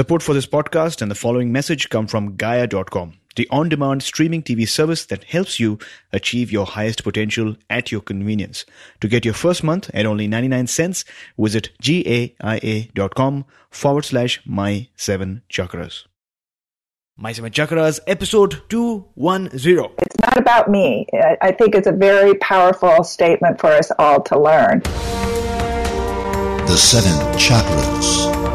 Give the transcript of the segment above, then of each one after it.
Support for this podcast and the following message come from Gaia.com, the on-demand streaming TV service that helps you achieve your highest potential at your convenience. To get your first month at only 99 cents, visit gaia.com forward slash my seven chakras. My Seven Chakras, episode 210. It's not about me. I- I think it's a very powerful statement for us all to learn. The seven chakras,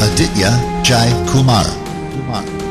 Aditya Jai Kumar. Kumar.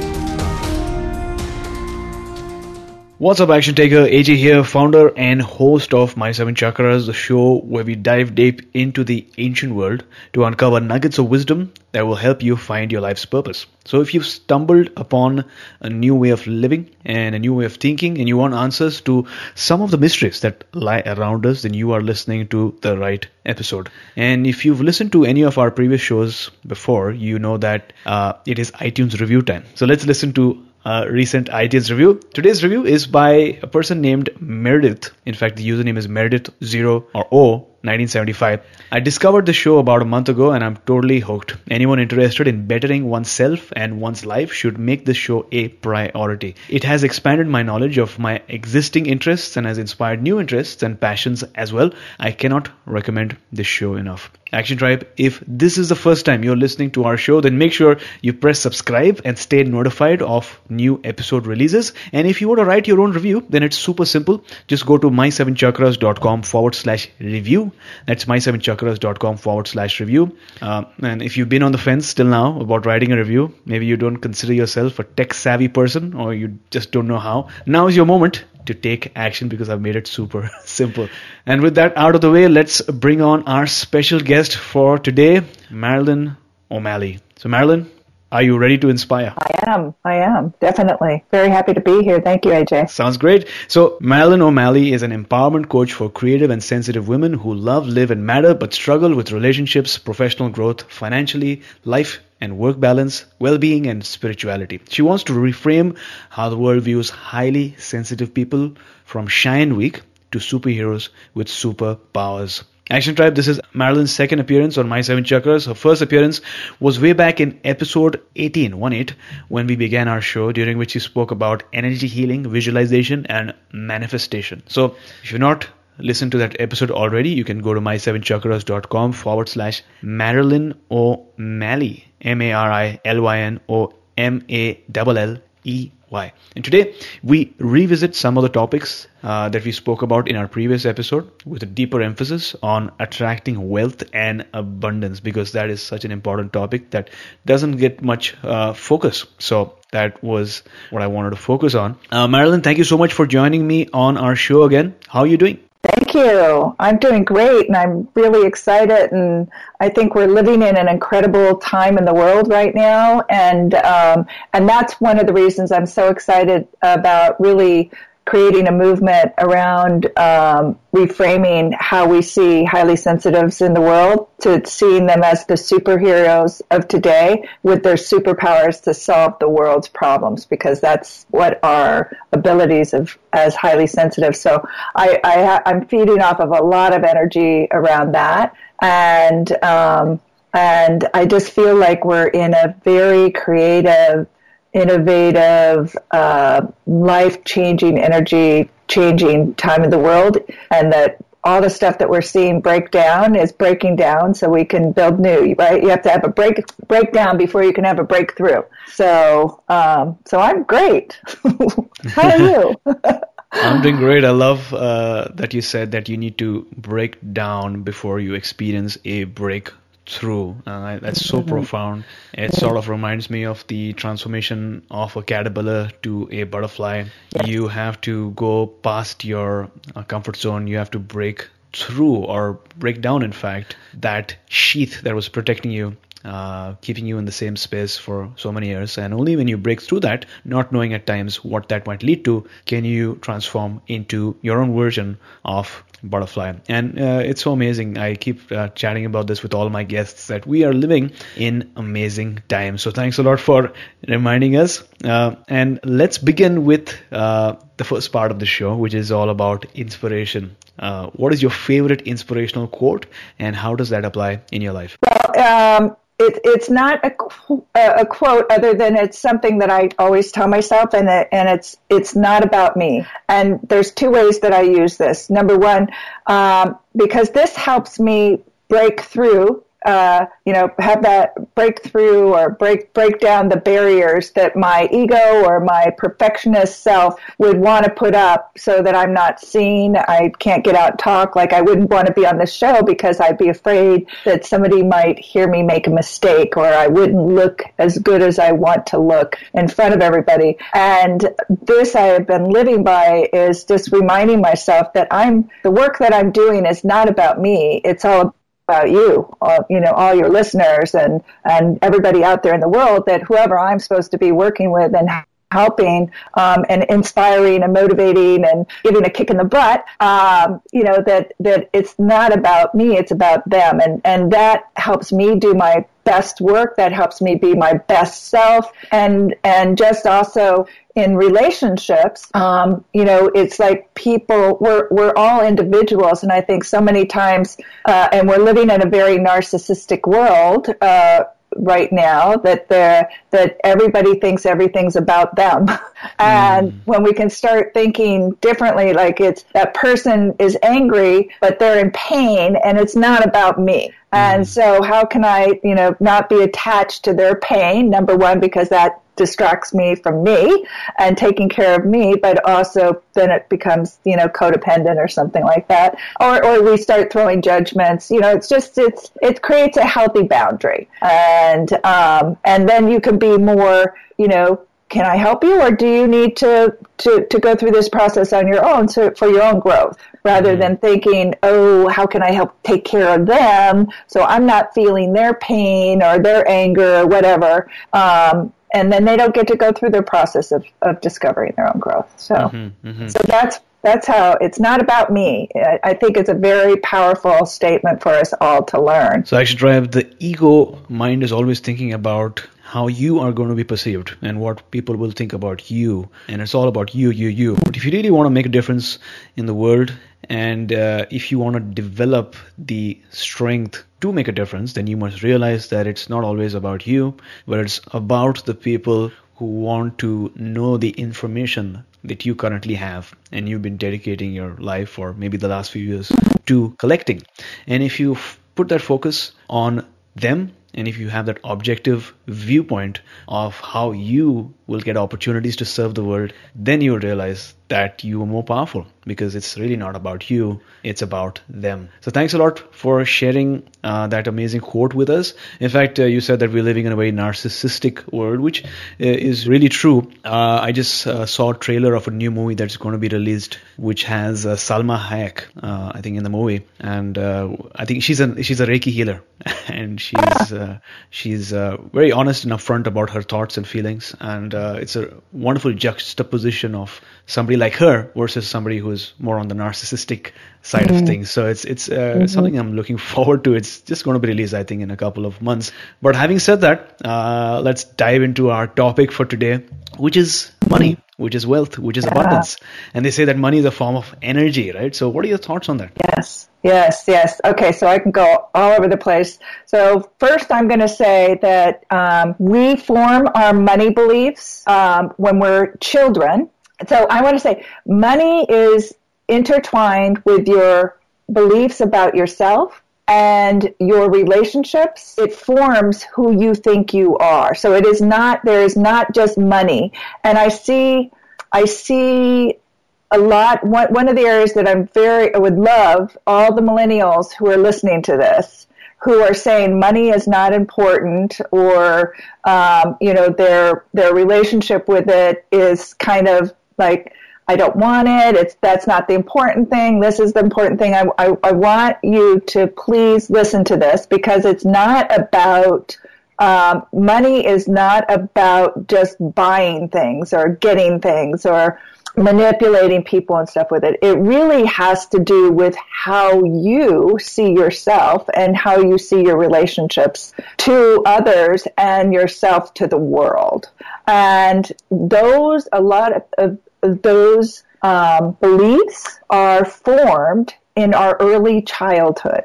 What's up, Action Taker? AJ here, founder and host of My Seven Chakras, the show where we dive deep into the ancient world to uncover nuggets of wisdom that will help you find your life's purpose. So, if you've stumbled upon a new way of living and a new way of thinking, and you want answers to some of the mysteries that lie around us, then you are listening to the right episode. And if you've listened to any of our previous shows before, you know that uh, it is iTunes review time. So, let's listen to recent iTunes review. Today's review is by a person named Meredith. In fact, the username is Meredith0 or O. 1975. I discovered the show about a month ago and I'm totally hooked. Anyone interested in bettering oneself and one's life should make this show a priority. It has expanded my knowledge of my existing interests and has inspired new interests and passions as well. I cannot recommend this show enough. Action Tribe, if this is the first time you're listening to our show, then make sure you press subscribe and stay notified of new episode releases. And if you want to write your own review, then it's super simple. Just go to my7chakras.com forward slash review. That's my7chakras.com forward slash review. Uh, and if you've been on the fence till now about writing a review, maybe you don't consider yourself a tech savvy person or you just don't know how, now is your moment to take action because I've made it super simple. And with that out of the way, let's bring on our special guest for today, Marilyn O'Malley. So, Marilyn, are you ready to inspire? I am. I am. Definitely. Very happy to be here. Thank you, AJ. Sounds great. So, Marilyn O'Malley is an empowerment coach for creative and sensitive women who love, live, and matter but struggle with relationships, professional growth, financially, life and work balance, well being, and spirituality. She wants to reframe how the world views highly sensitive people from Shine Week to superheroes with superpowers. Action Tribe, this is Marilyn's second appearance on My Seven Chakras. Her first appearance was way back in episode 18, 1 8, when we began our show, during which she spoke about energy healing, visualization, and manifestation. So, if you're not listened to that episode already, you can go to my7chakras.com forward slash Marilyn O'Malley, M A R I L Y N O M A L L E Y. And today we revisit some of the topics uh, that we spoke about in our previous episode with a deeper emphasis on attracting wealth and abundance because that is such an important topic that doesn't get much uh, focus. So that was what I wanted to focus on. Uh, Marilyn, thank you so much for joining me on our show again. How are you doing? Thank you. I'm doing great and I'm really excited. And I think we're living in an incredible time in the world right now. And, um, and that's one of the reasons I'm so excited about really creating a movement around um, reframing how we see highly sensitives in the world to seeing them as the superheroes of today with their superpowers to solve the world's problems because that's what our abilities of as highly sensitive. So I, I i'm feeding off of a lot of energy around that. And um, and i just feel like we're in a very creative innovative, uh, life changing, energy changing time in the world, and that all the stuff that we're seeing break down is breaking down so we can build new, right? You have to have a break breakdown before you can have a breakthrough. So, um, so I'm great. How are you? I'm doing great. I love uh, that you said that you need to break down before you experience a break through. Uh, that's so mm-hmm. profound. It sort of reminds me of the transformation of a caterpillar to a butterfly. Yes. You have to go past your uh, comfort zone. You have to break through or break down, in fact, that sheath that was protecting you. uh, keeping you in the same space for so many years. And only when you break through that, not knowing at times what that might lead to, can you transform into your own version of butterfly. And uh, it's so amazing. I keep uh, chatting about this with all my guests that we are living in amazing times. So thanks a lot for reminding us. Uh, and let's begin with uh, the first part of the show which is all about inspiration. Uh, what is your favorite inspirational quote and how does that apply in your life? Well um it, it's not a, a quote other than it's something that I always tell myself and it, and it's it's not about me. And there's two ways that I use this. Number one um, because this helps me break through uh, you know, have that breakthrough or break break down the barriers that my ego or my perfectionist self would want to put up, so that I'm not seen. I can't get out and talk. Like I wouldn't want to be on the show because I'd be afraid that somebody might hear me make a mistake, or I wouldn't look as good as I want to look in front of everybody. And this I have been living by is just reminding myself that I'm the work that I'm doing is not about me. It's all about you, all, you know, all your listeners and, and everybody out there in the world that whoever I'm supposed to be working with and helping um, and inspiring and motivating and giving a kick in the butt um, you know that that it's not about me it's about them. And and that helps me do my best work that helps me be my best self. And and just also in relationships um, you know it's like people we're we're all individuals. And i think so many times uh, and we're living in a very narcissistic world uh, right now that they're that everybody thinks everything's about them and mm. when we can start thinking differently like it's that person is angry but they're in pain and it's not about me and mm. so how can i you know not be attached to their pain number one because that distracts me from me and taking care of me, but also then it becomes, you know, codependent or something like that. Or, or we start throwing judgments. You know, it's just, it's, it creates a healthy boundary. And, um, and then you can be more, you know, can I help you or do you need to, to, to go through this process on your own so, for your own growth rather mm-hmm. than thinking, oh, how can I help take care of them so I'm not feeling their pain or their anger or whatever. Um, and then they don't get to go through their process of, of discovering their own growth. So, mm-hmm, mm-hmm. so that's that's how it's not about me. I, I think it's a very powerful statement for us all to learn. So, Action Tribe the ego mind is always thinking about how you are going to be perceived and what people will think about you. And it's all about you, you, you. But if you really want to make a difference in the world and uh, if you want to develop the strength to make a difference, then you must realize that it's not always about you, but it's about the people who want to know the information that you currently have and you've been dedicating your life for maybe the last few years to collecting. And if you put that focus on them and if you have that objective viewpoint of how you will get opportunities to serve the world, then you will realize that you are more powerful because it's really not about you, it's about them. So, thanks a lot for sharing uh, that amazing quote with us. In fact, uh, you said that we're living in a very narcissistic world, which uh, is really true. Uh, I just uh, saw a trailer of a new movie that's going to be released, which has uh, Salma Hayek, I think, in the movie, and I think she's a she's a Reiki healer, and she's she's very honest and upfront about her thoughts and feelings, and it's a wonderful juxtaposition of somebody like her versus somebody who's more on the narcissistic side mm-hmm. of things. So it's it's uh, mm-hmm. something I'm looking forward to. It's just going to be released, I think, in a couple of months. But having said that, uh, let's dive into our topic for today, which is money, which is wealth, which is yeah. abundance. And they say that money is a form of energy, right? So what are your thoughts on that? Yes. Yes, yes. Okay, so I can go all over the place. So first, I'm going to say that um, we form our money beliefs um, when we're children, so I want to say money is intertwined with your beliefs about yourself and your relationships. It forms who you think you are. So it is not, there is not just money. And I see, I see a lot, one, one of the areas that I'm very, I would love all the millennials who are listening to this who are saying money is not important or um, you know their their relationship with it is kind of like I don't want it. It's that's not the important thing. This is the important thing. I, I, I want you to please listen to this because it's not about um, money is not about just buying things or getting things or manipulating people and stuff with it. It really has to do with how you see yourself and how you see your relationships to others and yourself to the world. And those, a lot of, of those um, beliefs are formed in our early childhood.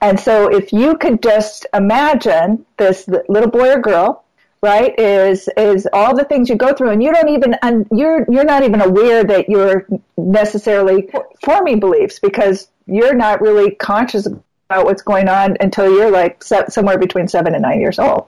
And so if you could just imagine this little boy or girl right is is all the things you go through and you don't even and you're you're not even aware that you're necessarily forming beliefs because you're not really conscious about what's going on until you're like somewhere between 7 and 9 years old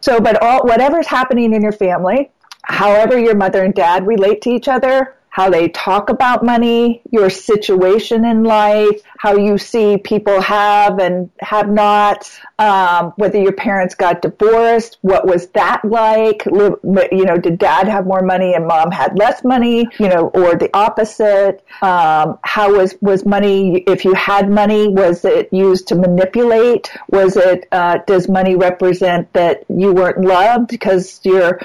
so but all whatever's happening in your family however your mother and dad relate to each other how they talk about money, your situation in life, how you see people have and have not, um, whether your parents got divorced, what was that like? You know, did dad have more money and mom had less money? You know, or the opposite? Um, how was was money? If you had money, was it used to manipulate? Was it? Uh, does money represent that you weren't loved because your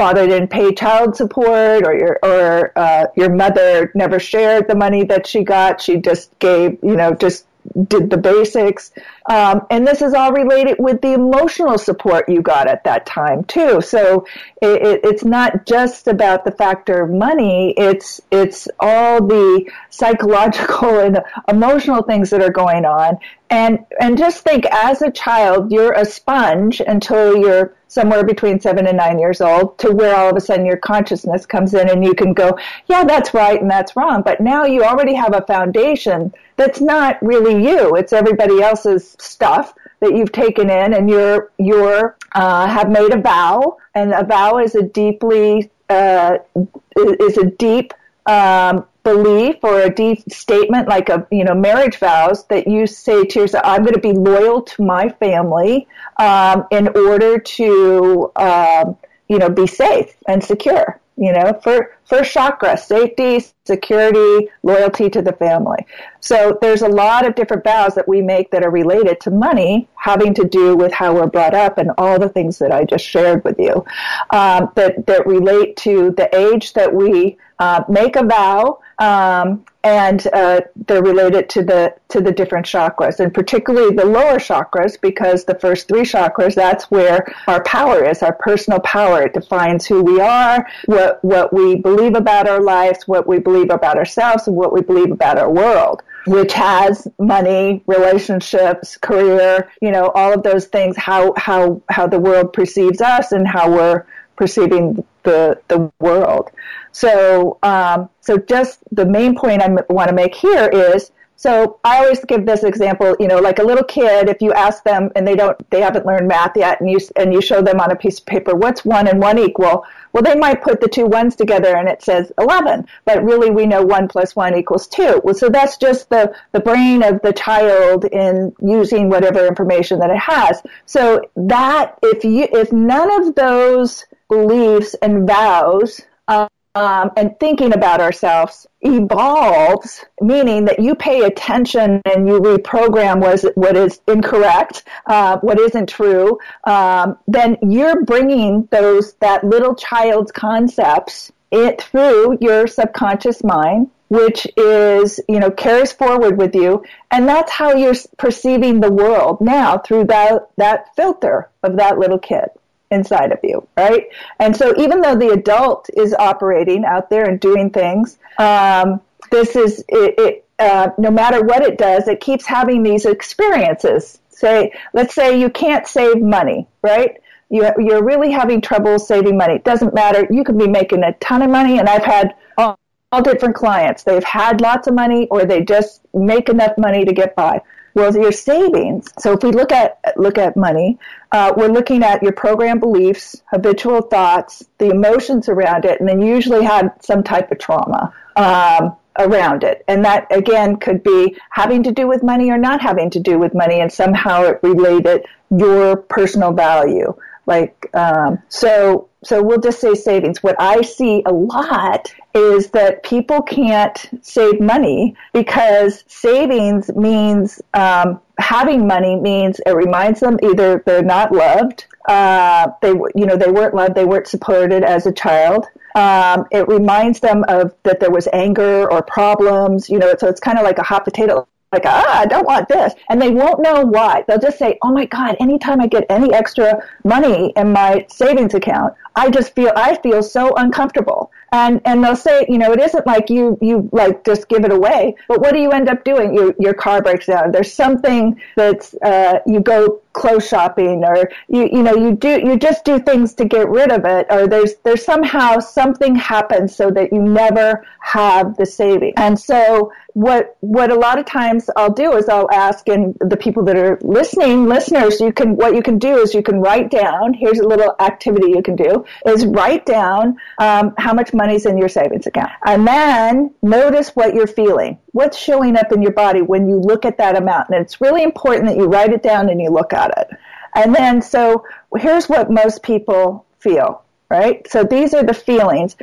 father didn't pay child support or your or uh, your mother never shared the money that she got. She just gave you know just did the basics um, and this is all related with the emotional support you got at that time too so it, it, it's not just about the factor of money it's it's all the psychological and emotional things that are going on and and just think as a child you're a sponge until you're somewhere between seven and nine years old to where all of a sudden your consciousness comes in and you can go, yeah, that's right and that's wrong. But now you already have a foundation that's not really you. It's everybody else's stuff that you've taken in and you're, you're, uh, have made a vow. And a vow is a deeply, uh, is a deep, um, belief or a deep statement like a you know marriage vows that you say to yourself i'm going to be loyal to my family um, in order to um, you know be safe and secure you know for first chakra safety security loyalty to the family. So there's a lot of different vows that we make that are related to money having to do with how we're brought up and all the things that i just shared with you um, that that relate to the age that we uh, make a vow um, and uh, they're related to the to the different chakras, and particularly the lower chakras, because the first three chakras that's where our power is, our personal power. It defines who we are, what what we believe about our lives, what we believe about ourselves, and what we believe about our world which has money, relationships, career, you know, all of those things, how, how, how the world perceives us and how we're perceiving the, the world. So, um, so just the main point I want to make here is, so I always give this example, you know, like a little kid, if you ask them and they don't, they haven't learned math yet and you, and you show them on a piece of paper, what's one and one equal? Well, they might put the two ones together and it says 11, but really we know one plus one equals two. Well, so that's just the, the brain of the child in using whatever information that it has. So that, if you, if none of those beliefs and vows, um, um, and thinking about ourselves evolves, meaning that you pay attention and you reprogram what is, what is incorrect, uh, what isn't true, um, then you're bringing those that little child's concepts it through your subconscious mind which is, you know, carries forward with you. And that's how you're perceiving the world now through that, that filter of that little kid inside of you, right? And so even though the adult is operating out there and doing things, um, this is it. it uh, no matter what it does, it keeps having these experiences. Say, let's say you can't save money, right? You, you're really having trouble saving money. It doesn't matter. You could be making a ton of money, and I've had all, all different clients. They've had lots of money, or they just make enough money to get by. Well, your savings. So if we look at look at money, uh, we're looking at your program beliefs, habitual thoughts, the emotions around it, and then usually have some type of trauma um, around it. And that again could be having to do with money or not having to do with money, and somehow it related your personal value. Like um, so, so we'll just say savings. What I see a lot is that people can't save money because savings means um, having money means it reminds them either they're not loved uh, they you know they weren't loved, they weren't supported as a child. Um, it reminds them of that there was anger or problems, you know. So it's kind of like a hot potato like, ah, I don't want this. And they won't know why. They'll just say, oh my God, anytime I get any extra money in my savings account, I just feel, I feel so uncomfortable. And, and they'll say, you know, it isn't like you, you like just give it away, but what do you end up doing? You, your car breaks down. There's something that's, uh, you go clothes shopping or you, you know, you do, you just do things to get rid of it or there's, there's somehow something happens so that you never have the saving. And so what what a lot of times I'll do is I'll ask and the people that are listening, listeners, you can what you can do is you can write down. Here's a little activity you can do: is write down um, how much money's in your savings account, and then notice what you're feeling. What's showing up in your body when you look at that amount? And it's really important that you write it down and you look at it. And then, so here's what most people feel, right? So these are the feelings.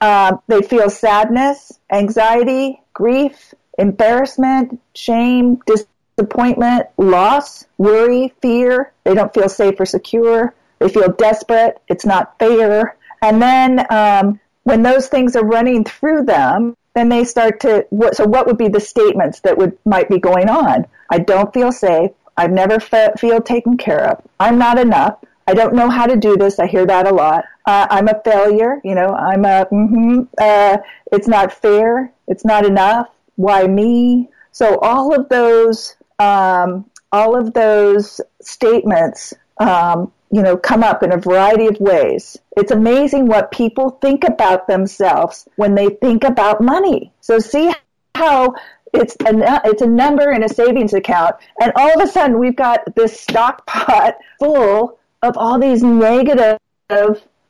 Uh, they feel sadness, anxiety, grief, embarrassment, shame, disappointment, loss, worry, fear. They don't feel safe or secure. They feel desperate. It's not fair. And then um, when those things are running through them, then they start to. So what would be the statements that would might be going on? I don't feel safe. I've never fe- feel taken care of. I'm not enough. I don't know how to do this. I hear that a lot. Uh, I'm a failure. You know, I'm a, mm-hmm, uh, it's not fair. It's not enough. Why me? So all of those, um, all of those statements, um, you know, come up in a variety of ways. It's amazing what people think about themselves when they think about money. So see how it's a, it's a number in a savings account, and all of a sudden we've got this stock pot full of all these negative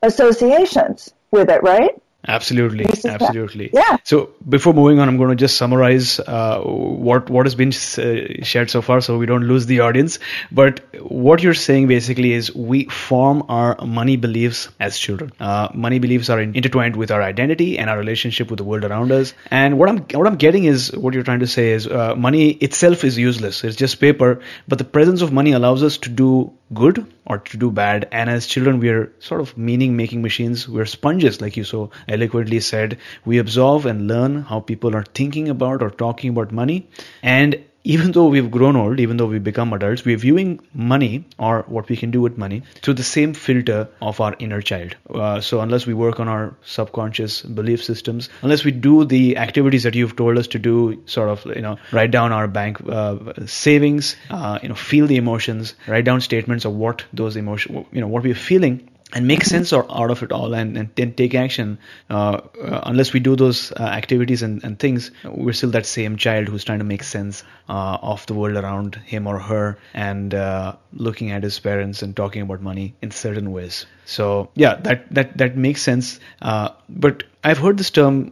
associations with it, right? Absolutely, absolutely. Yeah. So before moving on, I'm going to just summarize uh, what what has been uh, shared so far, so we don't lose the audience. But what you're saying basically is we form our money beliefs as children. Uh, money beliefs are intertwined with our identity and our relationship with the world around us. And what I'm what I'm getting is what you're trying to say is uh, money itself is useless. It's just paper, but the presence of money allows us to do good or to do bad. And as children, we are sort of meaning making machines. We're sponges, like you so eloquently said. We absorb and learn how people are thinking about or talking about money. And even though we've grown old, even though we've become adults, we're viewing money or what we can do with money through the same filter of our inner child. Uh, so unless we work on our subconscious belief systems, unless we do the activities that you've told us to do, sort of you know write down our bank uh, savings, uh, you know feel the emotions, write down statements of what those emotions, you know what we're feeling, and make sense out of it all and, and then take action. Uh, uh, unless we do those uh, activities and, and things, we're still that same child who's trying to make sense uh, of the world around him or her and uh, looking at his parents and talking about money in certain ways. So yeah, that that that makes sense. Uh, but I've heard this term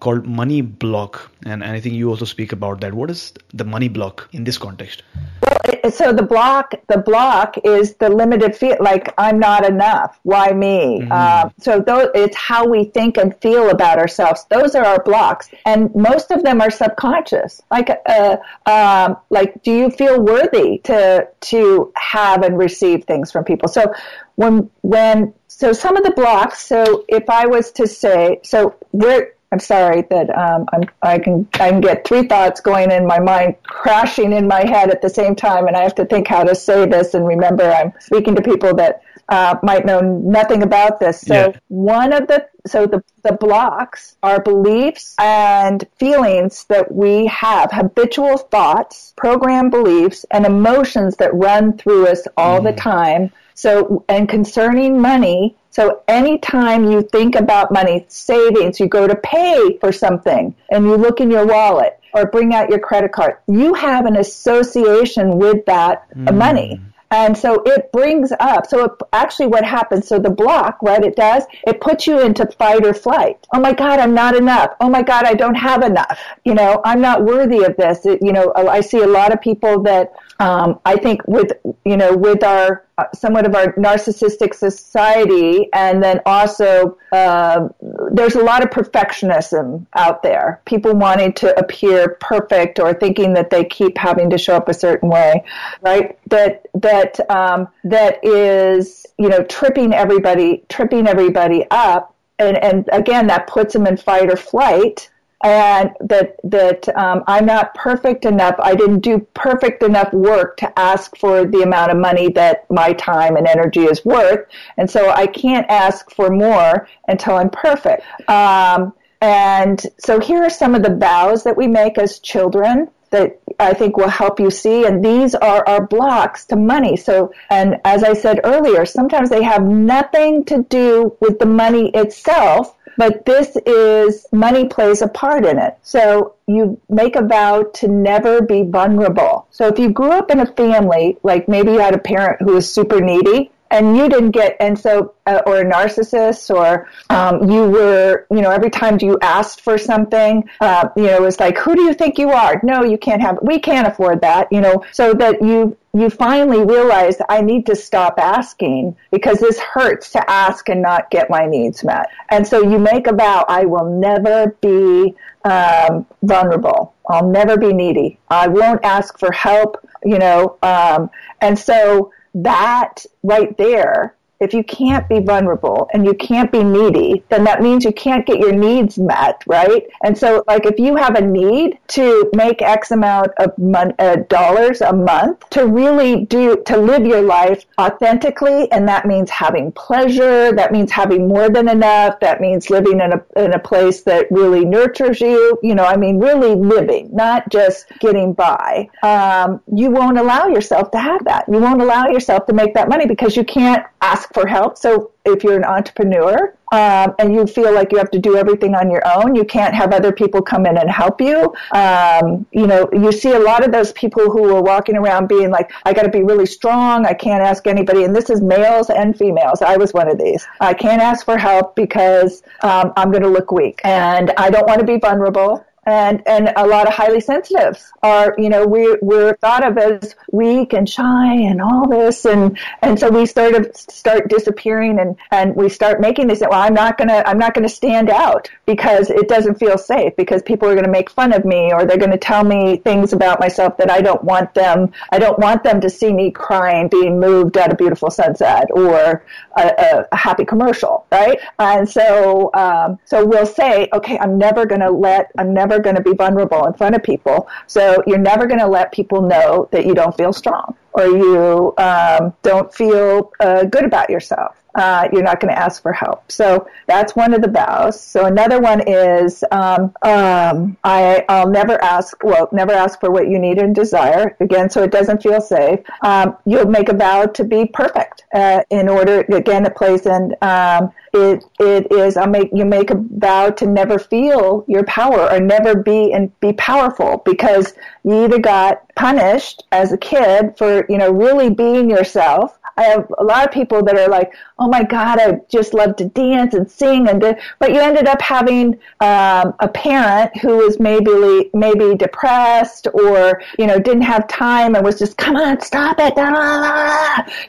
called money block, and, and I think you also speak about that. What is the money block in this context? Well, so the block, the block is the limited feel, like I'm not enough. Why me? Mm-hmm. Uh, so those, it's how we think and feel about ourselves. Those are our blocks, and most of them are subconscious. Like, uh, um, like, do you feel worthy to to have and receive things from people? So when when so some of the blocks. So if I was to say, so we're I'm sorry that um, I'm, I can I can get three thoughts going in my mind, crashing in my head at the same time, and I have to think how to say this. And remember, I'm speaking to people that uh, might know nothing about this. So yeah. one of the so the the blocks are beliefs and feelings that we have, habitual thoughts, program beliefs, and emotions that run through us all mm. the time. So and concerning money, so anytime you think about money, savings, you go to pay for something and you look in your wallet or bring out your credit card, you have an association with that mm. money. And so it brings up, so it, actually what happens, so the block, what it does, it puts you into fight or flight. Oh my God, I'm not enough. Oh my God, I don't have enough. You know, I'm not worthy of this. It, you know, I see a lot of people that um, I think with you know with our uh, somewhat of our narcissistic society, and then also uh, there's a lot of perfectionism out there. People wanting to appear perfect or thinking that they keep having to show up a certain way, right? That that um, that is you know tripping everybody tripping everybody up, and and again that puts them in fight or flight and that that um, I'm not perfect enough. I didn't do perfect enough work to ask for the amount of money that my time and energy is worth, and so I can't ask for more until I'm perfect. Um, and so here are some of the vows that we make as children that I think will help you see. And these are our blocks to money. So, and as I said earlier, sometimes they have nothing to do with the money itself, but this is money plays a part in it. So you make a vow to never be vulnerable. So if you grew up in a family, like maybe you had a parent who was super needy, and you didn't get and so uh, or a narcissist or um, you were you know every time you asked for something uh, you know it was like who do you think you are no you can't have we can't afford that you know so that you you finally realize I need to stop asking because this hurts to ask and not get my needs met. And so you make a vow, I will never be um, vulnerable. I'll never be needy. I won't ask for help, you know. Um, and so that right there if you can't be vulnerable and you can't be needy, then that means you can't get your needs met, right? And so, like, if you have a need to make X amount of mon- uh, dollars a month to really do, to live your life authentically, and that means having pleasure, that means having more than enough, that means living in a, in a place that really nurtures you, you know, I mean, really living, not just getting by. Um, you won't allow yourself to have that. You won't allow yourself to make that money because you can't ask for help. So if you're an entrepreneur um, and you feel like you have to do everything on your own, you can't have other people come in and help you. Um, you know, you see a lot of those people who are walking around being like, I got to be really strong. I can't ask anybody. And this is males and females. I was one of these. I can't ask for help because um, I'm going to look weak and I don't want to be vulnerable and and a lot of highly sensitives are you know we we're thought of as weak and shy and all this. And and so we sort of start disappearing and and we start making this well I'm not gonna I'm not gonna stand out because it doesn't feel safe because people are gonna make fun of me or they're gonna tell me things about myself that I don't want them I don't want them to see me crying being moved at a beautiful sunset or a, a, a happy commercial right? And so um, so we'll say okay I'm never gonna let I'm never never going to be vulnerable in front of people. So you're never going to let people know that you don't feel strong or you um, don't feel uh, good about yourself. Uh, you're not going to ask for help. So that's one of the vows. So another one is um, um, I, I'll never ask. Well, never ask for what you need and desire again, so it doesn't feel safe. Um, you'll make a vow to be perfect uh, in order. Again, it plays in. Um, it it is. I make you make a vow to never feel your power or never be and be powerful because you either got punished as a kid for you know really being yourself I have a lot of people that are like, oh my God, I just love to dance and sing. And do, but you ended up having um, a parent who was maybe maybe depressed or you know didn't have time and was just, come on, stop it,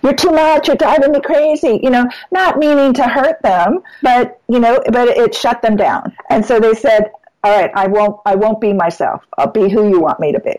you're too much, you're driving me crazy. You know, not meaning to hurt them, but you know, but it shut them down. And so they said, all right, I won't, I won't be myself. I'll be who you want me to be.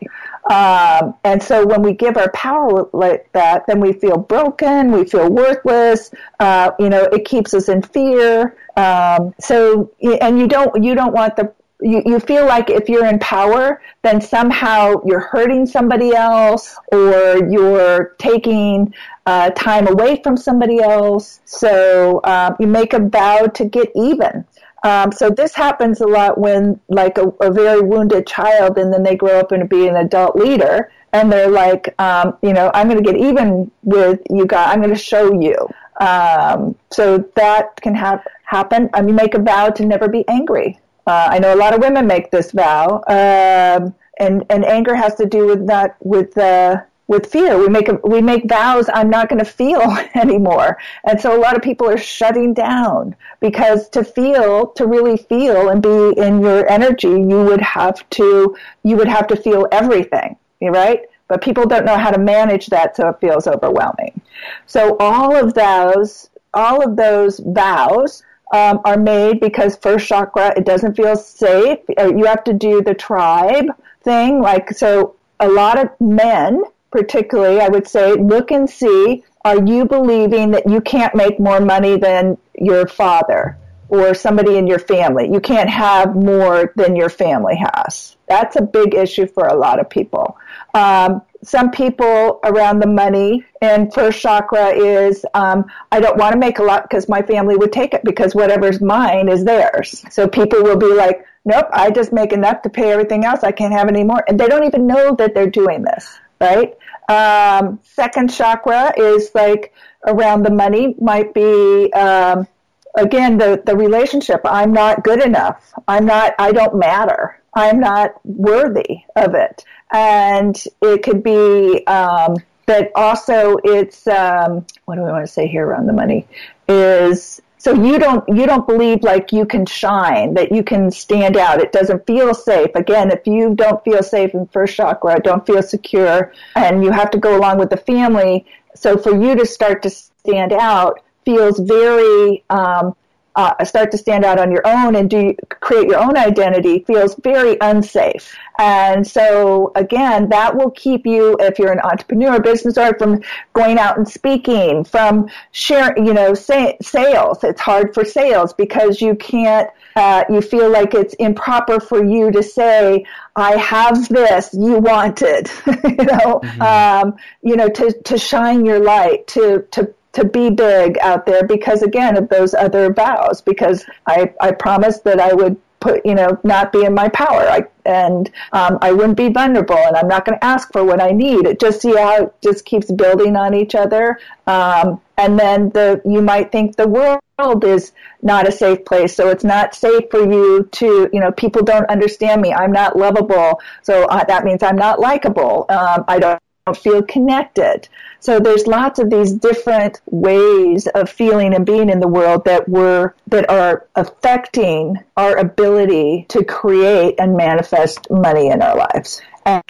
Um, and so when we give our power like that, then we feel broken, we feel worthless. Uh, you know, it keeps us in fear. Um, so, and you don't, you don't want the you, you feel like if you're in power, then somehow you're hurting somebody else or you're taking uh, time away from somebody else. So um, you make a vow to get even. Um, so this happens a lot when, like, a, a, very wounded child, and then they grow up and be an adult leader, and they're like, um, you know, I'm going to get even with you guys. I'm going to show you. Um, so that can have happen. I mean, make a vow to never be angry. Uh, I know a lot of women make this vow, um, and and anger has to do with not with uh, with fear. We make we make vows I'm not going to feel anymore. And so a lot of people are shutting down because to feel, to really feel and be in your energy, you would have to you would have to feel everything, right? but people don't know how to manage that, so it feels overwhelming. So all of those, all of those vows um, are made because first chakra it doesn't feel safe. You have to do the tribe thing, like so. A lot of men, particularly, I would say, look and see: Are you believing that you can't make more money than your father? or somebody in your family. You can't have more than your family has. That's a big issue for a lot of people. Um, some people around the money and first chakra is um, I don't want to make a lot because my family would take it because whatever's mine is theirs. So people will be like, nope, I just make enough to pay everything else. I can't have any more. And they don't even know that they're doing this, right? Um, second chakra is like around the money might be, um, again, the, the relationship. I'm not good enough. I'm not, I don't matter. I'm not worthy of it and it could be um, but also it's um, what do we want to say here around the money is so you don't you don't believe like you can shine that you can stand out. It doesn't feel safe. Again if you don't feel safe in first chakra don't feel secure and you have to go along with the family. So for you to start to stand out feels very um, uh, start to stand out on your own and do create your own identity feels very unsafe. And so again, that will keep you, if you're an entrepreneur, business owner, from going out and speaking, from sharing, you know, say, sales. It's hard for sales because you can't, uh, you feel like it's improper for you to say, I have this, you want it, you know, mm-hmm. um, you know, to, to shine your light, to, to to be big out there because again of those other vows because I, I promised that I would put you know not be in my power. I, and um, I wouldn't be vulnerable and I'm not going to ask for what I need. It just see how it just keeps building on each other. Um, and then the you might think the world is not a safe place so it's not safe for you to you know people don't understand me. I'm not lovable so uh, that means I'm not likable. Um, I don't feel connected. So there's lots of these different ways of feeling and being in the world that were that are affecting our ability to create and manifest money in our lives.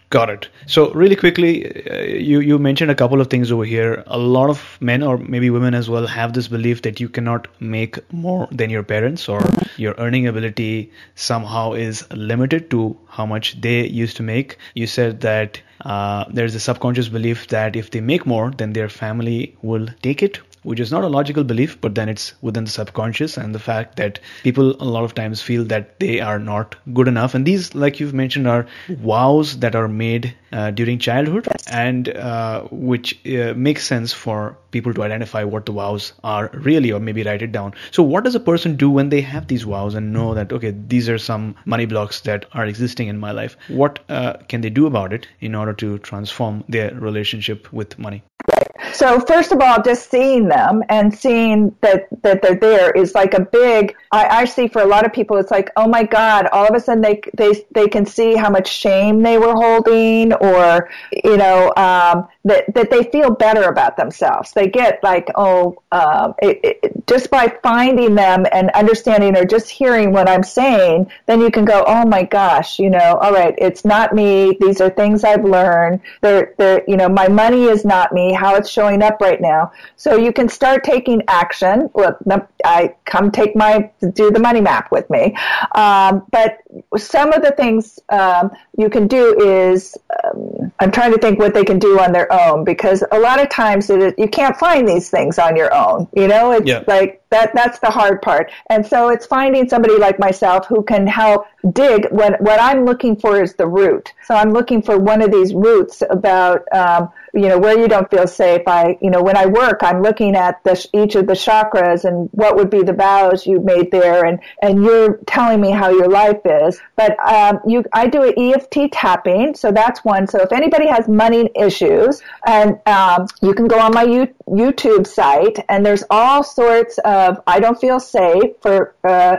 Got it. So really quickly, uh, you you mentioned a couple of things over here. A lot of men or maybe women as well have this belief that you cannot make more than your parents, or your earning ability somehow is limited to how much they used to make. You said that uh, there's a subconscious belief that if they make more, then their family will take it which is not a logical belief, but then it's within the subconscious and the fact that people a lot of times feel that they are not good enough. And these, like you've mentioned, are vows that are made uh, during childhood yes. and uh, which uh, makes sense for people to identify what the vows are really or maybe write it down. So, what does a person do when they have these vows and know that, okay, these are some money blocks that are existing in my life? What uh, can they do about it in order to transform their relationship with money? Right. So first of all, just seeing them and seeing that that they're there is like a big. I, I see for a lot of people, it's like, oh my God! All of a sudden, they they they can see how much shame they were holding, or you know, um, that that they feel better about themselves. They get like, oh, uh, it, it, just by finding them and understanding or just hearing what I'm saying, then you can go, oh my gosh, you know, all right, it's not me. These are things I've learned. They're they're you know, my money is not me. How it's showing up right now. So you can start taking action. Look, I come take my do the money map with me. Um, but some of the things um, you can do is um, I'm trying to think what they can do on their own because a lot of times it is, you can't find these things on your own. You know, it's yeah. like that that's the hard part. And so it's finding somebody like myself who can help dig what what I'm looking for is the root. So I'm looking for one of these roots about um, you know where you don't feel safe. I you know when I work, I'm looking at the, each of the chakras and what would be the vows you made there, and and you're telling me how your life is. But um, you I do an EFT tapping, so that's one. So if anybody has money issues, and um, you can go on my U- YouTube site, and there's all sorts of I don't feel safe for. Uh,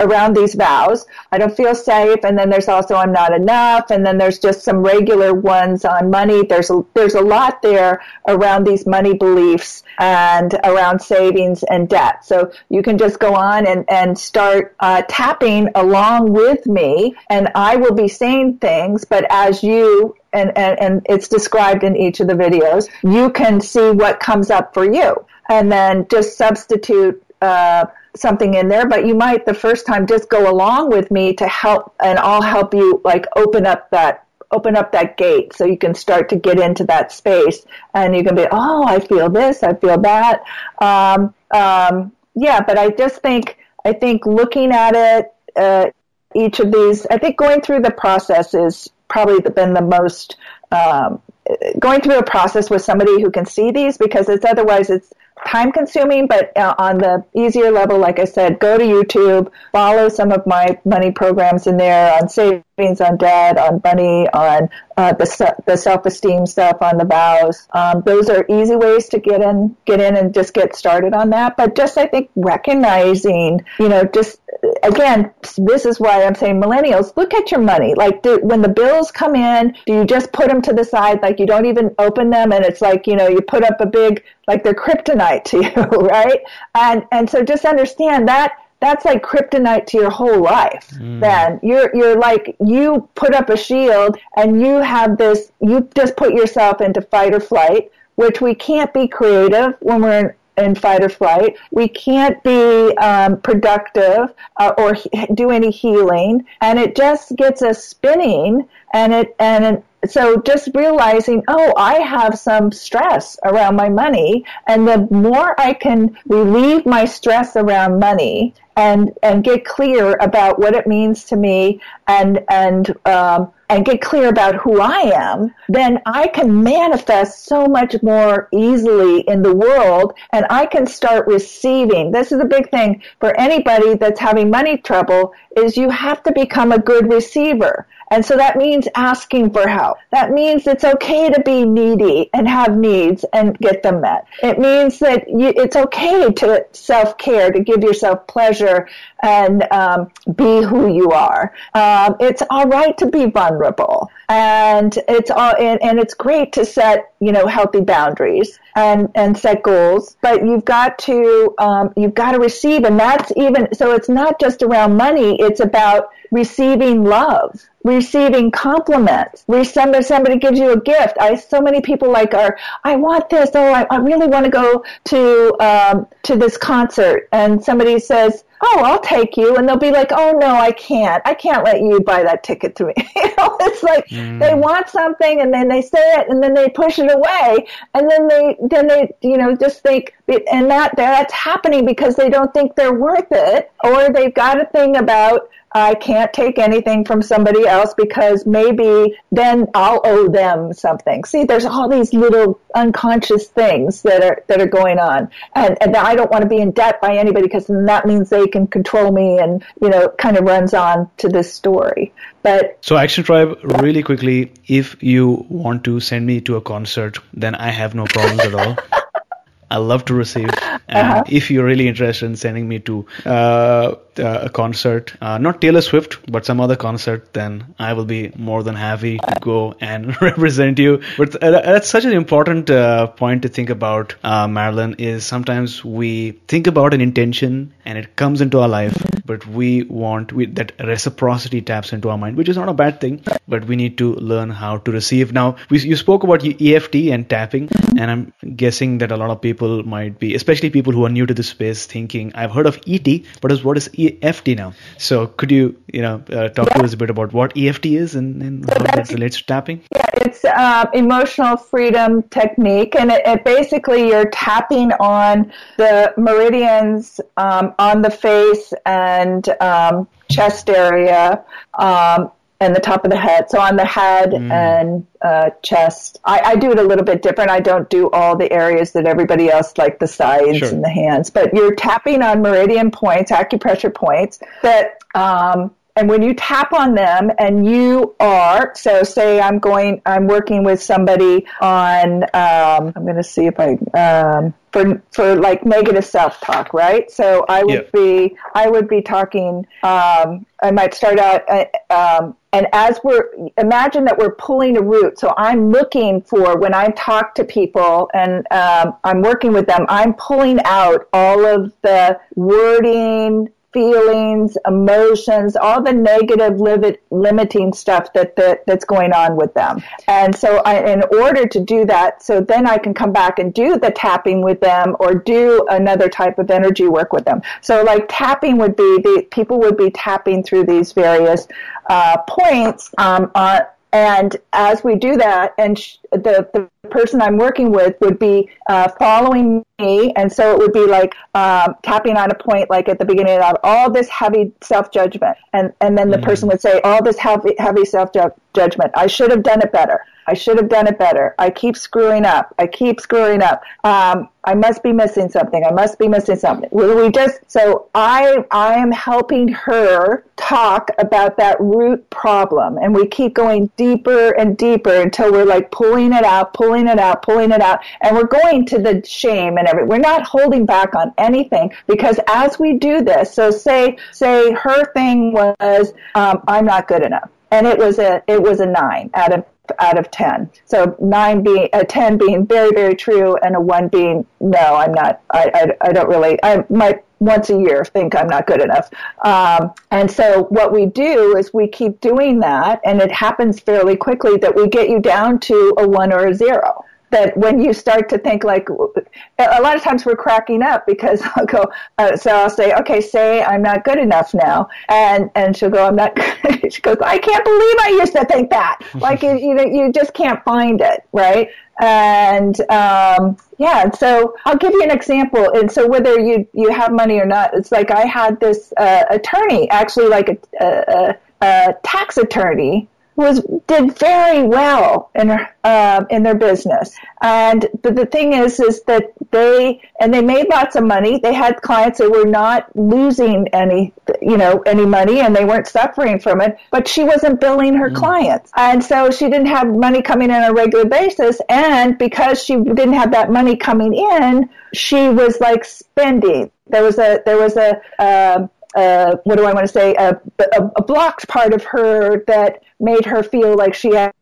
around these vows. I don't feel safe, and then there's also I'm not enough, and then there's just some regular ones on money. There's a, there's a lot there around these money beliefs and around savings and debt. So you can just go on and and start uh, tapping along with me, and I will be saying things, but as you and, and, and it's described in each of the videos, you can see what comes up for you. And then just substitute uh, something in there, but you might the first time just go along with me to help, and I'll help you like open up that open up that gate so you can start to get into that space and you can be, oh, I feel this, I feel that. Um, um, yeah, but I just think, I think looking at it, uh, each of these, I think going through the process is probably been the most, um, going through a process with somebody who can see these because it's otherwise it's time consuming, but uh, on the easier level, like I said, go to YouTube, follow some of my money programs in there on on debt, on money, on uh, the the self esteem stuff, on the vows. Um, those are easy ways to get in, get in, and just get started on that. But just I think recognizing, you know, just again, this is why I'm saying millennials, look at your money. Like do, when the bills come in, do you just put them to the side, like you don't even open them, and it's like you know you put up a big like they're kryptonite to you, right? And and so just understand that that's like kryptonite to your whole life. Mm. Then you're you're like you put up a shield and you have this you just put yourself into fight or flight, which we can't be creative when we're in, in fight or flight. We can't be um, productive uh, or he- do any healing, and it just gets us spinning. And it and so just realizing, oh, I have some stress around my money, and the more I can relieve my stress around money and and get clear about what it means to me, and and um, and get clear about who I am, then I can manifest so much more easily in the world and I can start receiving. This is a big thing for anybody that's having money trouble is you have to become a good receiver. And so that means asking for help. That means it's okay to be needy and have needs and get them met. It means that you, it's okay to self-care, to give yourself pleasure and um, be who you are. Um, it's all right to be vulnerable, and it's all and, and it's great to set you know healthy boundaries and and set goals. But you've got to um, you've got to receive, and that's even so. It's not just around money. It's about receiving love receiving compliments. Somebody, somebody gives you a gift. I so many people like are I want this. Oh, I, I really want to go to um, to this concert, and somebody says, "Oh, I'll take you," and they'll be like, "Oh no, I can't. I can't let you buy that ticket to me." you know, it's like mm. they want something, and then they say it, and then they push it away, and then they then they you know just think, and that that's happening because they don't think they're worth it, or they've got a thing about I can't take anything from somebody else because maybe then I'll owe them something. See, there's all these little unconscious things that are that are going on, and, and I don't want to be in debt by anybody because then that means they can control me, and you know, kind of runs on to this story. But so Action Tribe, really quickly, if you want to send me to a concert, then I have no problems at all. I love to receive. And uh-huh. if you're really interested in sending me to uh, uh, a concert, uh, not Taylor Swift, but some other concert, then I will be more than happy to go and represent you. But uh, that's such an important uh, point to think about, uh, Marilyn, is sometimes we think about an intention and it comes into our life, but we want we, that reciprocity taps into our mind, which is not a bad thing, but we need to learn how to receive. Now, we, you spoke about EFT and tapping, and I'm guessing that a lot of people might be, especially people who are new to this space, thinking, I've heard of ET, but what is EFT now. So could you, you know, uh, talk yeah. to us a bit about what EFT is and, and so how that relates to tapping? Yeah, it's uh, emotional freedom technique, and it, it, basically you're tapping on the meridians um, on the face and um, chest area. Um, and the top of the head. So on the head mm. and uh, chest, I, I, do it a little bit different. I don't do all the areas that everybody else, like the sides sure. and the hands. But you're tapping on meridian points, acupressure points that. Um, and when you tap on them and you are, so say I'm going, I'm working with somebody on, um, I'm going to see if I, um, for for like negative self talk, right? So I would be I would be talking. Um, I might start out, uh, um, and as we're imagine that we're pulling a root. So I'm looking for when I talk to people and um, I'm working with them. I'm pulling out all of the wording, feelings, emotions, all the negative limit, limiting stuff that, that that's going on with them. And so I, in order to do that, so then I can come back and do the tapping with them or do another type of energy work with them. So like tapping would be the people would be tapping through these various uh, points um, on and as we do that, and sh- the, the person I'm working with would be uh, following me, and so it would be like um, tapping on a point, like at the beginning of all this heavy self judgment, and and then the mm-hmm. person would say, all this heavy heavy self judgment. I should have done it better. I should have done it better. I keep screwing up. I keep screwing up. Um, I must be missing something. I must be missing something. We just so I I am helping her talk about that root problem, and we keep going deeper and deeper until we're like pulling it out, pulling it out, pulling it out, and we're going to the shame and everything. We're not holding back on anything because as we do this, so say say her thing was um, I'm not good enough and it was a it was a nine out of out of 10. So nine being, a 10 being very, very true and a one being, no, I'm not, I, I, I don't really, I might once a year think I'm not good enough. Um, and so what we do is we keep doing that and it happens fairly quickly that we get you down to a one or a zero that when you start to think like a lot of times we're cracking up because I'll go uh, so I'll say okay say I'm not good enough now and and she'll go I'm not good. she goes I can't believe I used to think that like you, you know you just can't find it right and um, yeah so I'll give you an example. And so whether you you have money or not it's like I had this uh, attorney actually like a, a, a tax attorney was did very well in uh, in their business. And but the thing is, is that they and they made lots of money. They had clients that were not losing any, you know, any money, and they weren't suffering from it. But she wasn't billing her mm. clients, and so she didn't have money coming in on a regular basis. And because she didn't have that money coming in, she was like spending. There was a there was a uh, uh, what do I want to say, a, a, a, blocked part of her that made her feel like she had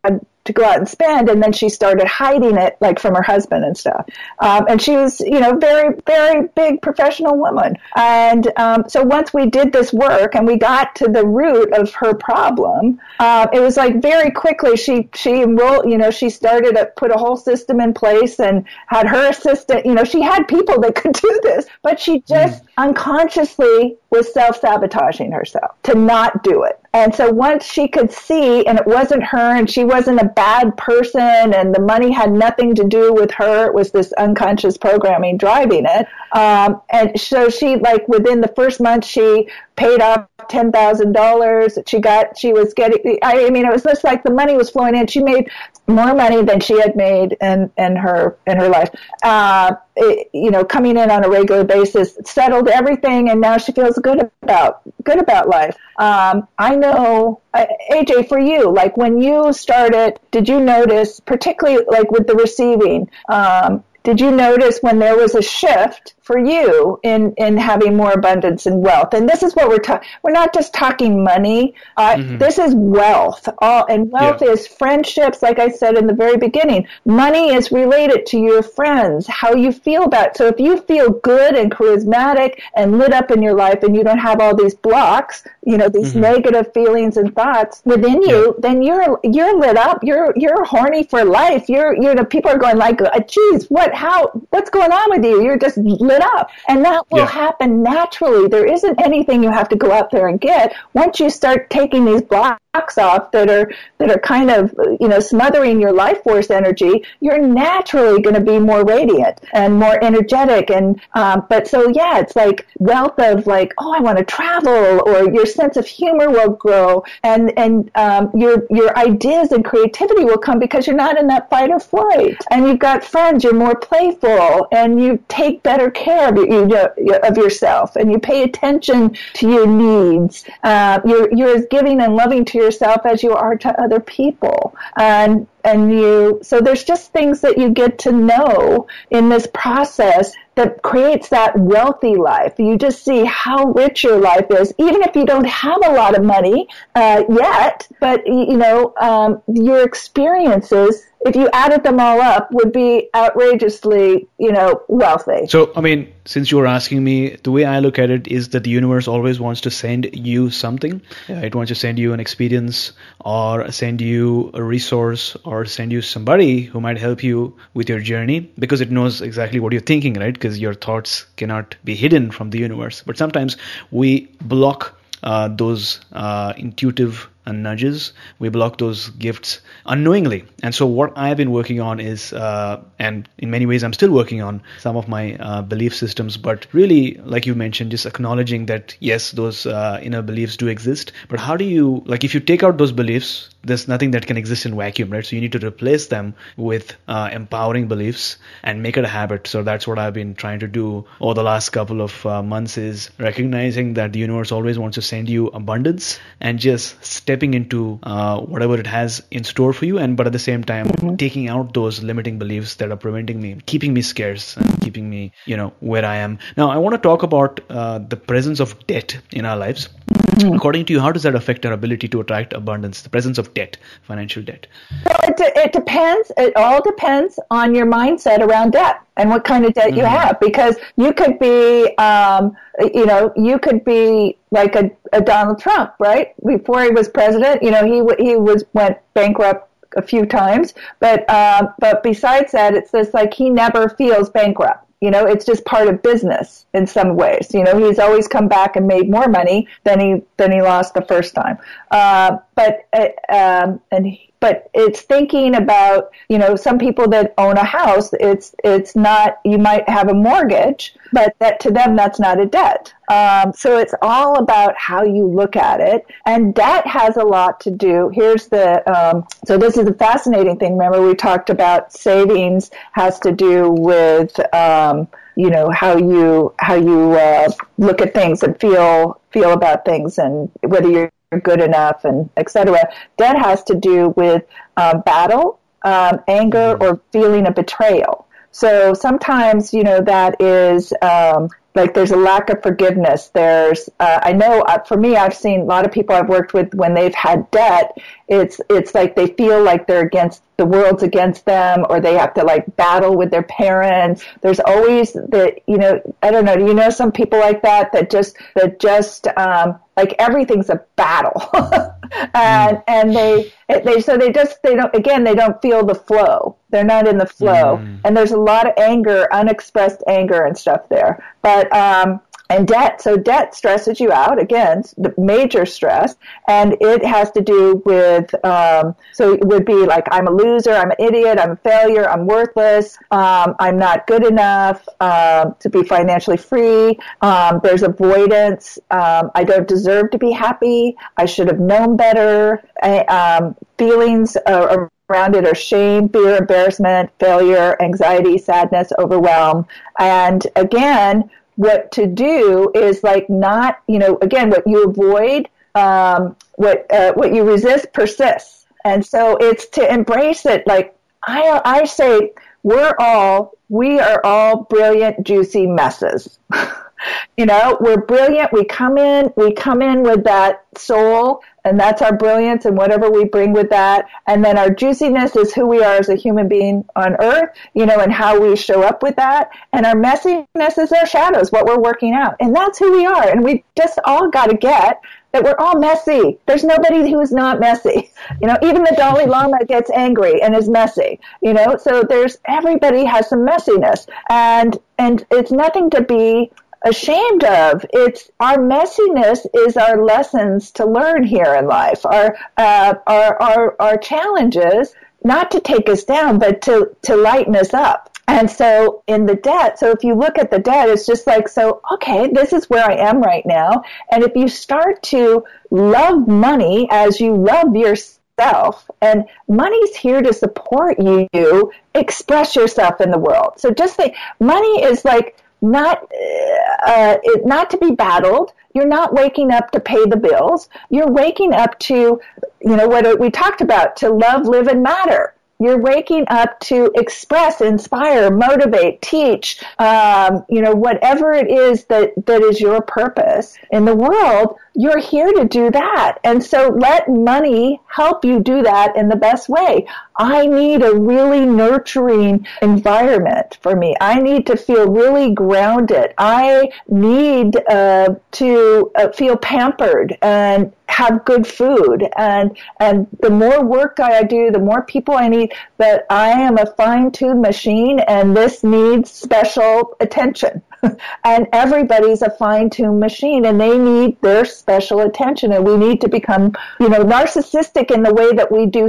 to go out and spend, and then she started hiding it, like from her husband and stuff. Um, and she was, you know, very, very big professional woman. And um, so once we did this work and we got to the root of her problem, uh, it was like very quickly she she enrolled, you know, she started to put a whole system in place and had her assistant, you know, she had people that could do this, but she just mm. unconsciously was self sabotaging herself to not do it. And so once she could see, and it wasn't her, and she wasn't a bad person, and the money had nothing to do with her, it was this unconscious programming driving it. Um, and so she, like, within the first month, she paid off ten thousand dollars. She got, she was getting. I mean, it was just like the money was flowing in. She made more money than she had made in in her in her life. Uh, it, you know, coming in on a regular basis, settled everything, and now she feels good about good about life. Um, I know, uh, AJ, for you, like when you started, did you notice, particularly like with the receiving? Um, did you notice when there was a shift for you in, in having more abundance and wealth. And this is what we're talking. We're not just talking money. Uh, mm-hmm. This is wealth. All, and wealth yeah. is friendships. Like I said in the very beginning, money is related to your friends, how you feel about it. So if you feel good and charismatic and lit up in your life and you don't have all these blocks, you know, these mm-hmm. negative feelings and thoughts within you, yeah. then you're, you're lit up. You're, you're horny for life. You're, you know, people are going like, geez, what, how, what's going on with you? You're just lit it up. And that will yeah. happen naturally. There isn't anything you have to go out there and get. Once you start taking these blocks off that are that are kind of you know smothering your life force energy, you're naturally going to be more radiant and more energetic. And um, but so yeah, it's like wealth of like oh I want to travel, or your sense of humor will grow, and and um, your your ideas and creativity will come because you're not in that fight or flight, and you've got friends. You're more playful, and you take better care of, you, of yourself, and you pay attention to your needs. Uh, you're you're as giving and loving to your yourself as you are to other people. And and you so there's just things that you get to know in this process that creates that wealthy life. You just see how rich your life is, even if you don't have a lot of money uh, yet. But you know, um, your experiences if you added them all up, would be outrageously, you know, wealthy. So, I mean, since you're asking me, the way I look at it is that the universe always wants to send you something. It wants to send you an experience or send you a resource or send you somebody who might help you with your journey because it knows exactly what you're thinking, right? Because your thoughts cannot be hidden from the universe. But sometimes we block uh, those uh, intuitive and nudges. We block those gifts unknowingly. And so, what I've been working on is, uh, and in many ways, I'm still working on some of my uh, belief systems. But really, like you mentioned, just acknowledging that yes, those uh, inner beliefs do exist. But how do you, like, if you take out those beliefs, there's nothing that can exist in vacuum, right? So you need to replace them with uh, empowering beliefs and make it a habit. So that's what I've been trying to do over the last couple of uh, months is recognizing that the universe always wants to send you abundance and just stepping into uh, whatever it has in store for you. And but at the same time, mm-hmm. taking out those limiting beliefs that are preventing me, keeping me scarce and keeping me, you know, where I am. Now I want to talk about uh, the presence of debt in our lives. Mm-hmm. According to you, how does that affect our ability to attract abundance? The presence of debt, financial debt? Well, it, it depends. It all depends on your mindset around debt and what kind of debt mm-hmm. you have. Because you could be, um, you know, you could be like a, a Donald Trump, right? Before he was president, you know, he he was went bankrupt a few times, but uh, but besides that, it's just like he never feels bankrupt. You know, it's just part of business in some ways. You know, he's always come back and made more money than he than he lost the first time. Uh, but uh, um, and but it's thinking about you know some people that own a house it's it's not you might have a mortgage but that to them that's not a debt. Um, so it's all about how you look at it and debt has a lot to do. Here's the um, so this is a fascinating thing. Remember we talked about savings has to do with um, you know how you how you uh, look at things and feel feel about things and whether you're good enough and etc. That has to do with uh, battle, um, anger, mm-hmm. or feeling a betrayal. So sometimes, you know, that is um, like there's a lack of forgiveness. There's, uh, I know uh, for me, I've seen a lot of people I've worked with when they've had debt. It's it's like they feel like they're against the world's against them, or they have to like battle with their parents. There's always the, you know, I don't know. Do you know some people like that that just that just um, like everything's a battle and mm. and they they so they just they don't again they don't feel the flow they're not in the flow mm. and there's a lot of anger unexpressed anger and stuff there but um and debt. So debt stresses you out again, the major stress, and it has to do with. Um, so it would be like I'm a loser, I'm an idiot, I'm a failure, I'm worthless, um, I'm not good enough um, to be financially free. Um, there's avoidance. Um, I don't deserve to be happy. I should have known better. I, um, feelings. Uh, around it are shame, fear, embarrassment, failure, anxiety, sadness, overwhelm. And again, what to do is like not, you know, again, what you avoid, um, what uh, what you resist persists, and so it's to embrace it. Like I I say, we're all we are all brilliant, juicy messes. you know, we're brilliant. We come in, we come in with that soul and that's our brilliance and whatever we bring with that. And then our juiciness is who we are as a human being on earth, you know, and how we show up with that. And our messiness is our shadows, what we're working out. And that's who we are. And we just all got to get that we're all messy. There's nobody who's not messy. You know, even the Dalai Lama gets angry and is messy. You know, so there's everybody has some messiness, and and it's nothing to be ashamed of. It's our messiness is our lessons to learn here in life. Our uh, our, our our challenges not to take us down, but to to lighten us up. And so in the debt, so if you look at the debt, it's just like, so, okay, this is where I am right now. And if you start to love money as you love yourself, and money's here to support you, express yourself in the world. So just think, money is like, not uh, uh, not to be battled. You're not waking up to pay the bills. You're waking up to, you know, what we talked about to love, live, and matter. You're waking up to express, inspire, motivate, teach, um, you know, whatever it is that, that is your purpose in the world, you're here to do that. And so let money help you do that in the best way. I need a really nurturing environment for me. I need to feel really grounded. I need uh, to uh, feel pampered and have good food and and the more work I do, the more people I need. But I am a fine-tuned machine, and this needs special attention. and everybody's a fine-tuned machine, and they need their special attention. And we need to become, you know, narcissistic in the way that we do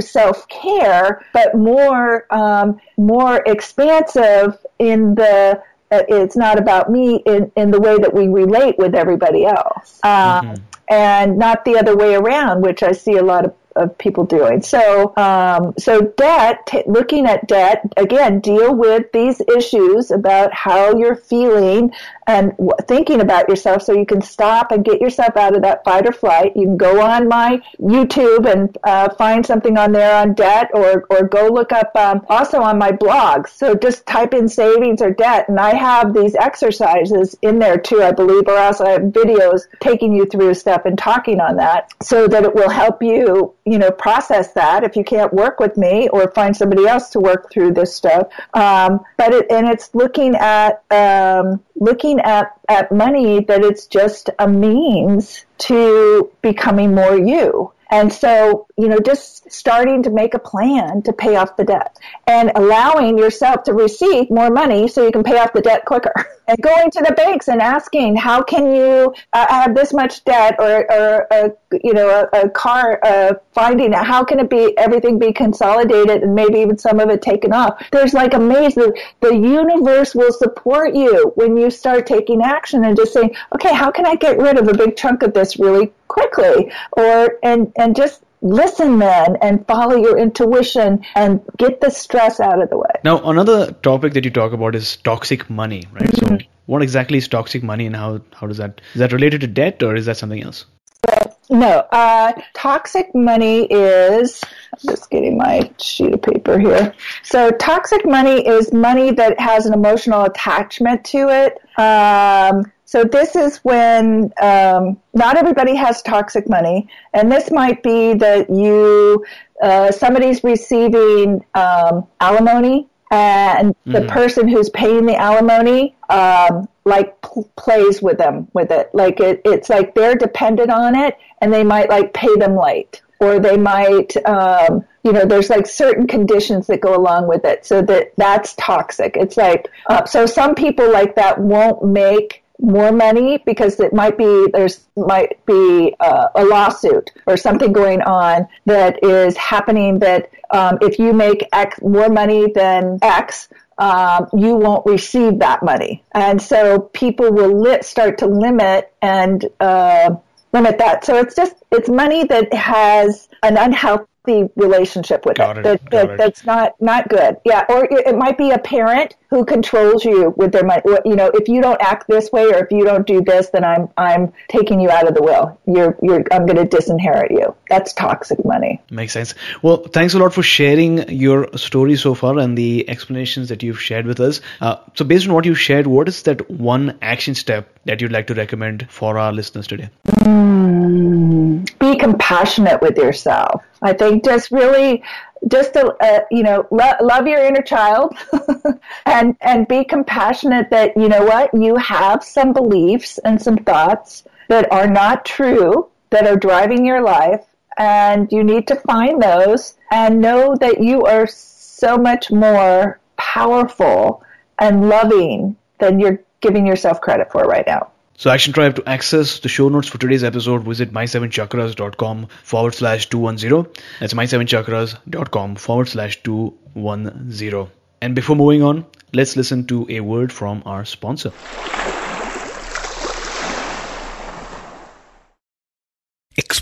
but more um, more expansive in the uh, it's not about me in, in the way that we relate with everybody else. Um, mm-hmm and not the other way around, which I see a lot of of people doing. So, um, so debt, t- looking at debt, again, deal with these issues about how you're feeling and thinking about yourself so you can stop and get yourself out of that fight or flight. You can go on my YouTube and uh, find something on there on debt or, or go look up um, also on my blog. So just type in savings or debt and I have these exercises in there too, I believe, or else I have videos taking you through stuff and talking on that so that it will help you you know, process that if you can't work with me or find somebody else to work through this stuff. Um, but it, and it's looking at, um, looking at, at money that it's just a means to becoming more you. And so, you know, just starting to make a plan to pay off the debt and allowing yourself to receive more money so you can pay off the debt quicker. And going to the banks and asking, how can you uh, have this much debt or, or a, you know, a, a car, uh, finding how can it be, everything be consolidated and maybe even some of it taken off. There's like amazing, the universe will support you when you start taking action and just saying, okay, how can I get rid of a big chunk of this really quickly? Or, and, and just listen then and follow your intuition and get the stress out of the way. Now, another topic that you talk about is toxic money, right? Mm-hmm. So, what exactly is toxic money and how, how does that, is that related to debt or is that something else? No, uh, toxic money is, I'm just getting my sheet of paper here. So toxic money is money that has an emotional attachment to it. Um, so this is when um, not everybody has toxic money, and this might be that you uh, somebody's receiving um, alimony, and mm-hmm. the person who's paying the alimony um, like p- plays with them with it. Like it, it's like they're dependent on it, and they might like pay them late, or they might. Um, you know, there's like certain conditions that go along with it, so that that's toxic. It's like uh, so some people like that won't make more money because it might be there's might be uh, a lawsuit or something going on that is happening that um, if you make X more money than X, um, you won't receive that money, and so people will li- start to limit and uh, limit that. So it's just it's money that has an unhealthy healthy relationship with it. it. That, that, it. That's not not good. Yeah, or it, might be a parent who controls you with their money. You know, if you don't act this way or if you don't do this, then I'm I'm taking you out of the will. You're you're I'm going to disinherit you. That's toxic money. Makes sense. Well, thanks a lot for sharing your story so far and the explanations that you've shared with us. Uh, so, based on what you shared, what is that one action step that you'd like to recommend for our listeners today? Mm, be compassionate with yourself. I think just really, just to, uh, you know, lo- love your inner child and, and be compassionate that, you know what, you have some beliefs and some thoughts that are not true, that are driving your life, and you need to find those and know that you are so much more powerful and loving than you're giving yourself credit for right now. So Action Tribe to access the show notes for today's episode, visit my7chakras.com forward slash 210. That's my7chakras.com forward slash 210. And before moving on, let's listen to a word from our sponsor.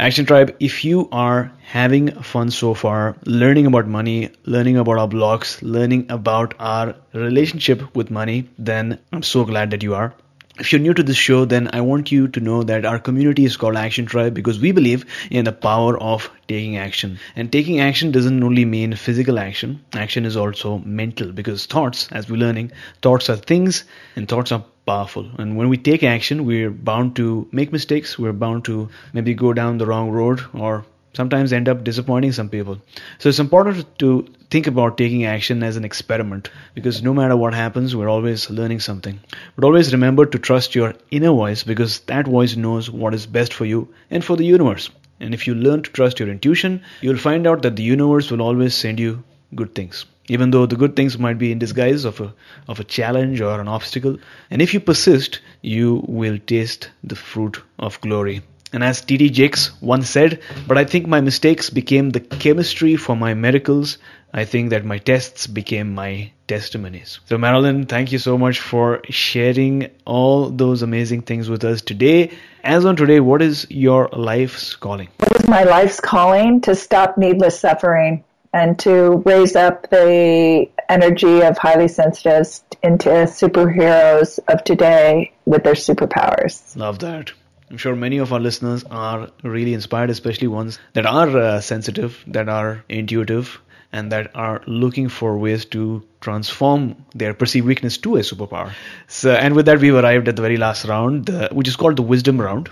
Action Tribe, if you are having fun so far, learning about money, learning about our blocks, learning about our relationship with money, then I'm so glad that you are. If you're new to this show, then I want you to know that our community is called Action Tribe because we believe in the power of taking action. And taking action doesn't only mean physical action, action is also mental because thoughts, as we're learning, thoughts are things and thoughts are powerful. And when we take action, we're bound to make mistakes. We're bound to maybe go down the wrong road or sometimes end up disappointing some people. So it's important to think about taking action as an experiment because no matter what happens, we're always learning something. But always remember to trust your inner voice because that voice knows what is best for you and for the universe. And if you learn to trust your intuition, you'll find out that the universe will always send you good things even though the good things might be in disguise of a of a challenge or an obstacle and if you persist you will taste the fruit of glory and as T.D. Jakes once said, but I think my mistakes became the chemistry for my miracles. I think that my tests became my testimonies. So, Marilyn, thank you so much for sharing all those amazing things with us today. As on today, what is your life's calling? What is my life's calling? To stop needless suffering and to raise up the energy of highly sensitives into superheroes of today with their superpowers. Love that. I'm sure many of our listeners are really inspired, especially ones that are uh, sensitive, that are intuitive, and that are looking for ways to transform their perceived weakness to a superpower. So, and with that, we've arrived at the very last round, uh, which is called the wisdom round.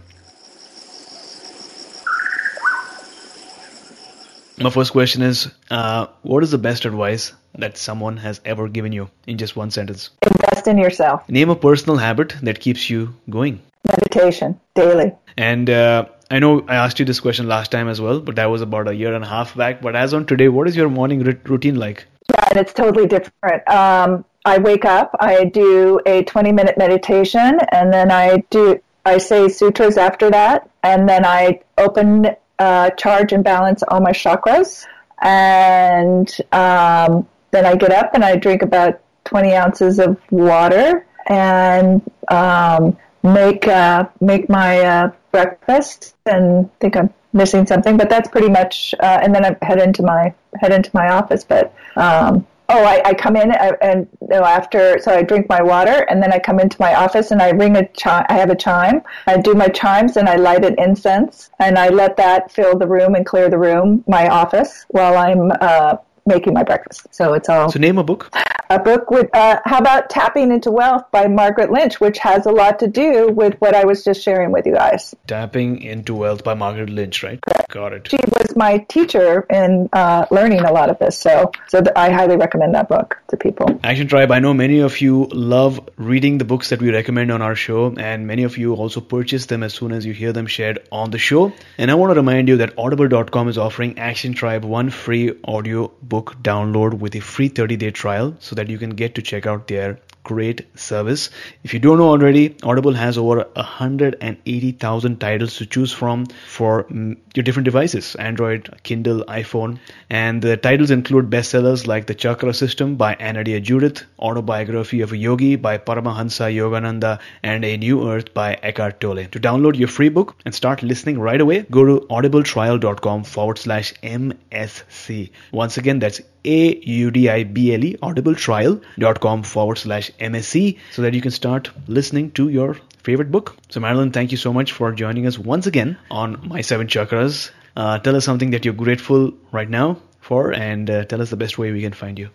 My first question is uh, What is the best advice that someone has ever given you in just one sentence? Invest in yourself. Name a personal habit that keeps you going. Meditation daily. And uh, I know I asked you this question last time as well, but that was about a year and a half back. But as on today, what is your morning routine like? Yeah, and it's totally different. Um, I wake up, I do a 20 minute meditation, and then I do I say sutras after that, and then I open uh, charge and balance all my chakras. And um, then I get up and I drink about 20 ounces of water and um, make uh, make my uh, breakfast. And think I'm missing something, but that's pretty much. Uh, and then I head into my head into my office. But um, oh, I, I come in uh, and you know, after, so I drink my water and then I come into my office and I ring a chime. I have a chime. I do my chimes and I light an incense and I let that fill the room and clear the room, my office, while I'm uh, making my breakfast. So it's all. So name a book. A book with. Uh, how about Tapping into Wealth by Margaret Lynch, which has a lot to do with what I was just sharing with you guys. Tapping into Wealth by Margaret Lynch, right? Correct. Got it. She was my teacher in uh, learning a lot of this, so so th- I highly recommend that book to people. Action Tribe. I know many of you love reading the books that we recommend on our show, and many of you also purchase them as soon as you hear them shared on the show. And I want to remind you that Audible.com is offering Action Tribe one free audio book download with a free 30 day trial so that you can get to check out their great service. If you don't know already, Audible has over 180,000 titles to choose from for mm, your different devices Android, Kindle, iPhone. And the titles include bestsellers like The Chakra System by Anodea Judith, Autobiography of a Yogi by Paramahansa Yogananda, and A New Earth by Eckhart Tolle. To download your free book and start listening right away, go to audibletrial.com forward slash MSC. Once again, that's A-U-D-I-B-L-E, audibletrial.com forward slash MSC, so that you can start listening to your favorite book. So, Marilyn, thank you so much for joining us once again on My Seven Chakras. Uh, tell us something that you're grateful right now for, and uh, tell us the best way we can find you.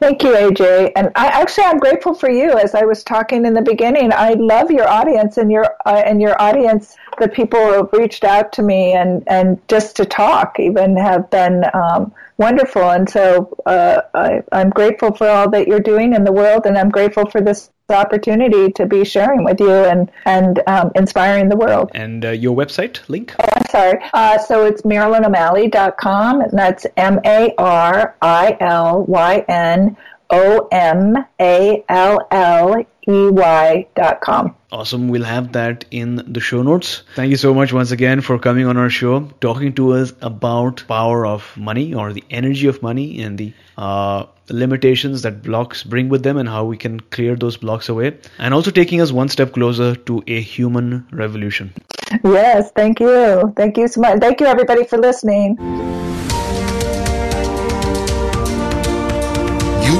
Thank you, AJ. And I actually I'm grateful for you. As I was talking in the beginning, I love your audience, and your uh, and your audience the people who have reached out to me and, and just to talk even have been um, wonderful. And so uh, I, I'm grateful for all that you're doing in the world, and I'm grateful for this opportunity to be sharing with you and and um, inspiring the world. And uh, your website link? Oh, I'm sorry. Uh, so it's marilynomalley.com, and that's M A R I L Y N O M A L L E Y dot com. Awesome. We'll have that in the show notes. Thank you so much once again for coming on our show, talking to us about power of money or the energy of money and the uh, limitations that blocks bring with them and how we can clear those blocks away and also taking us one step closer to a human revolution. Yes, thank you. Thank you so much. Thank you everybody for listening.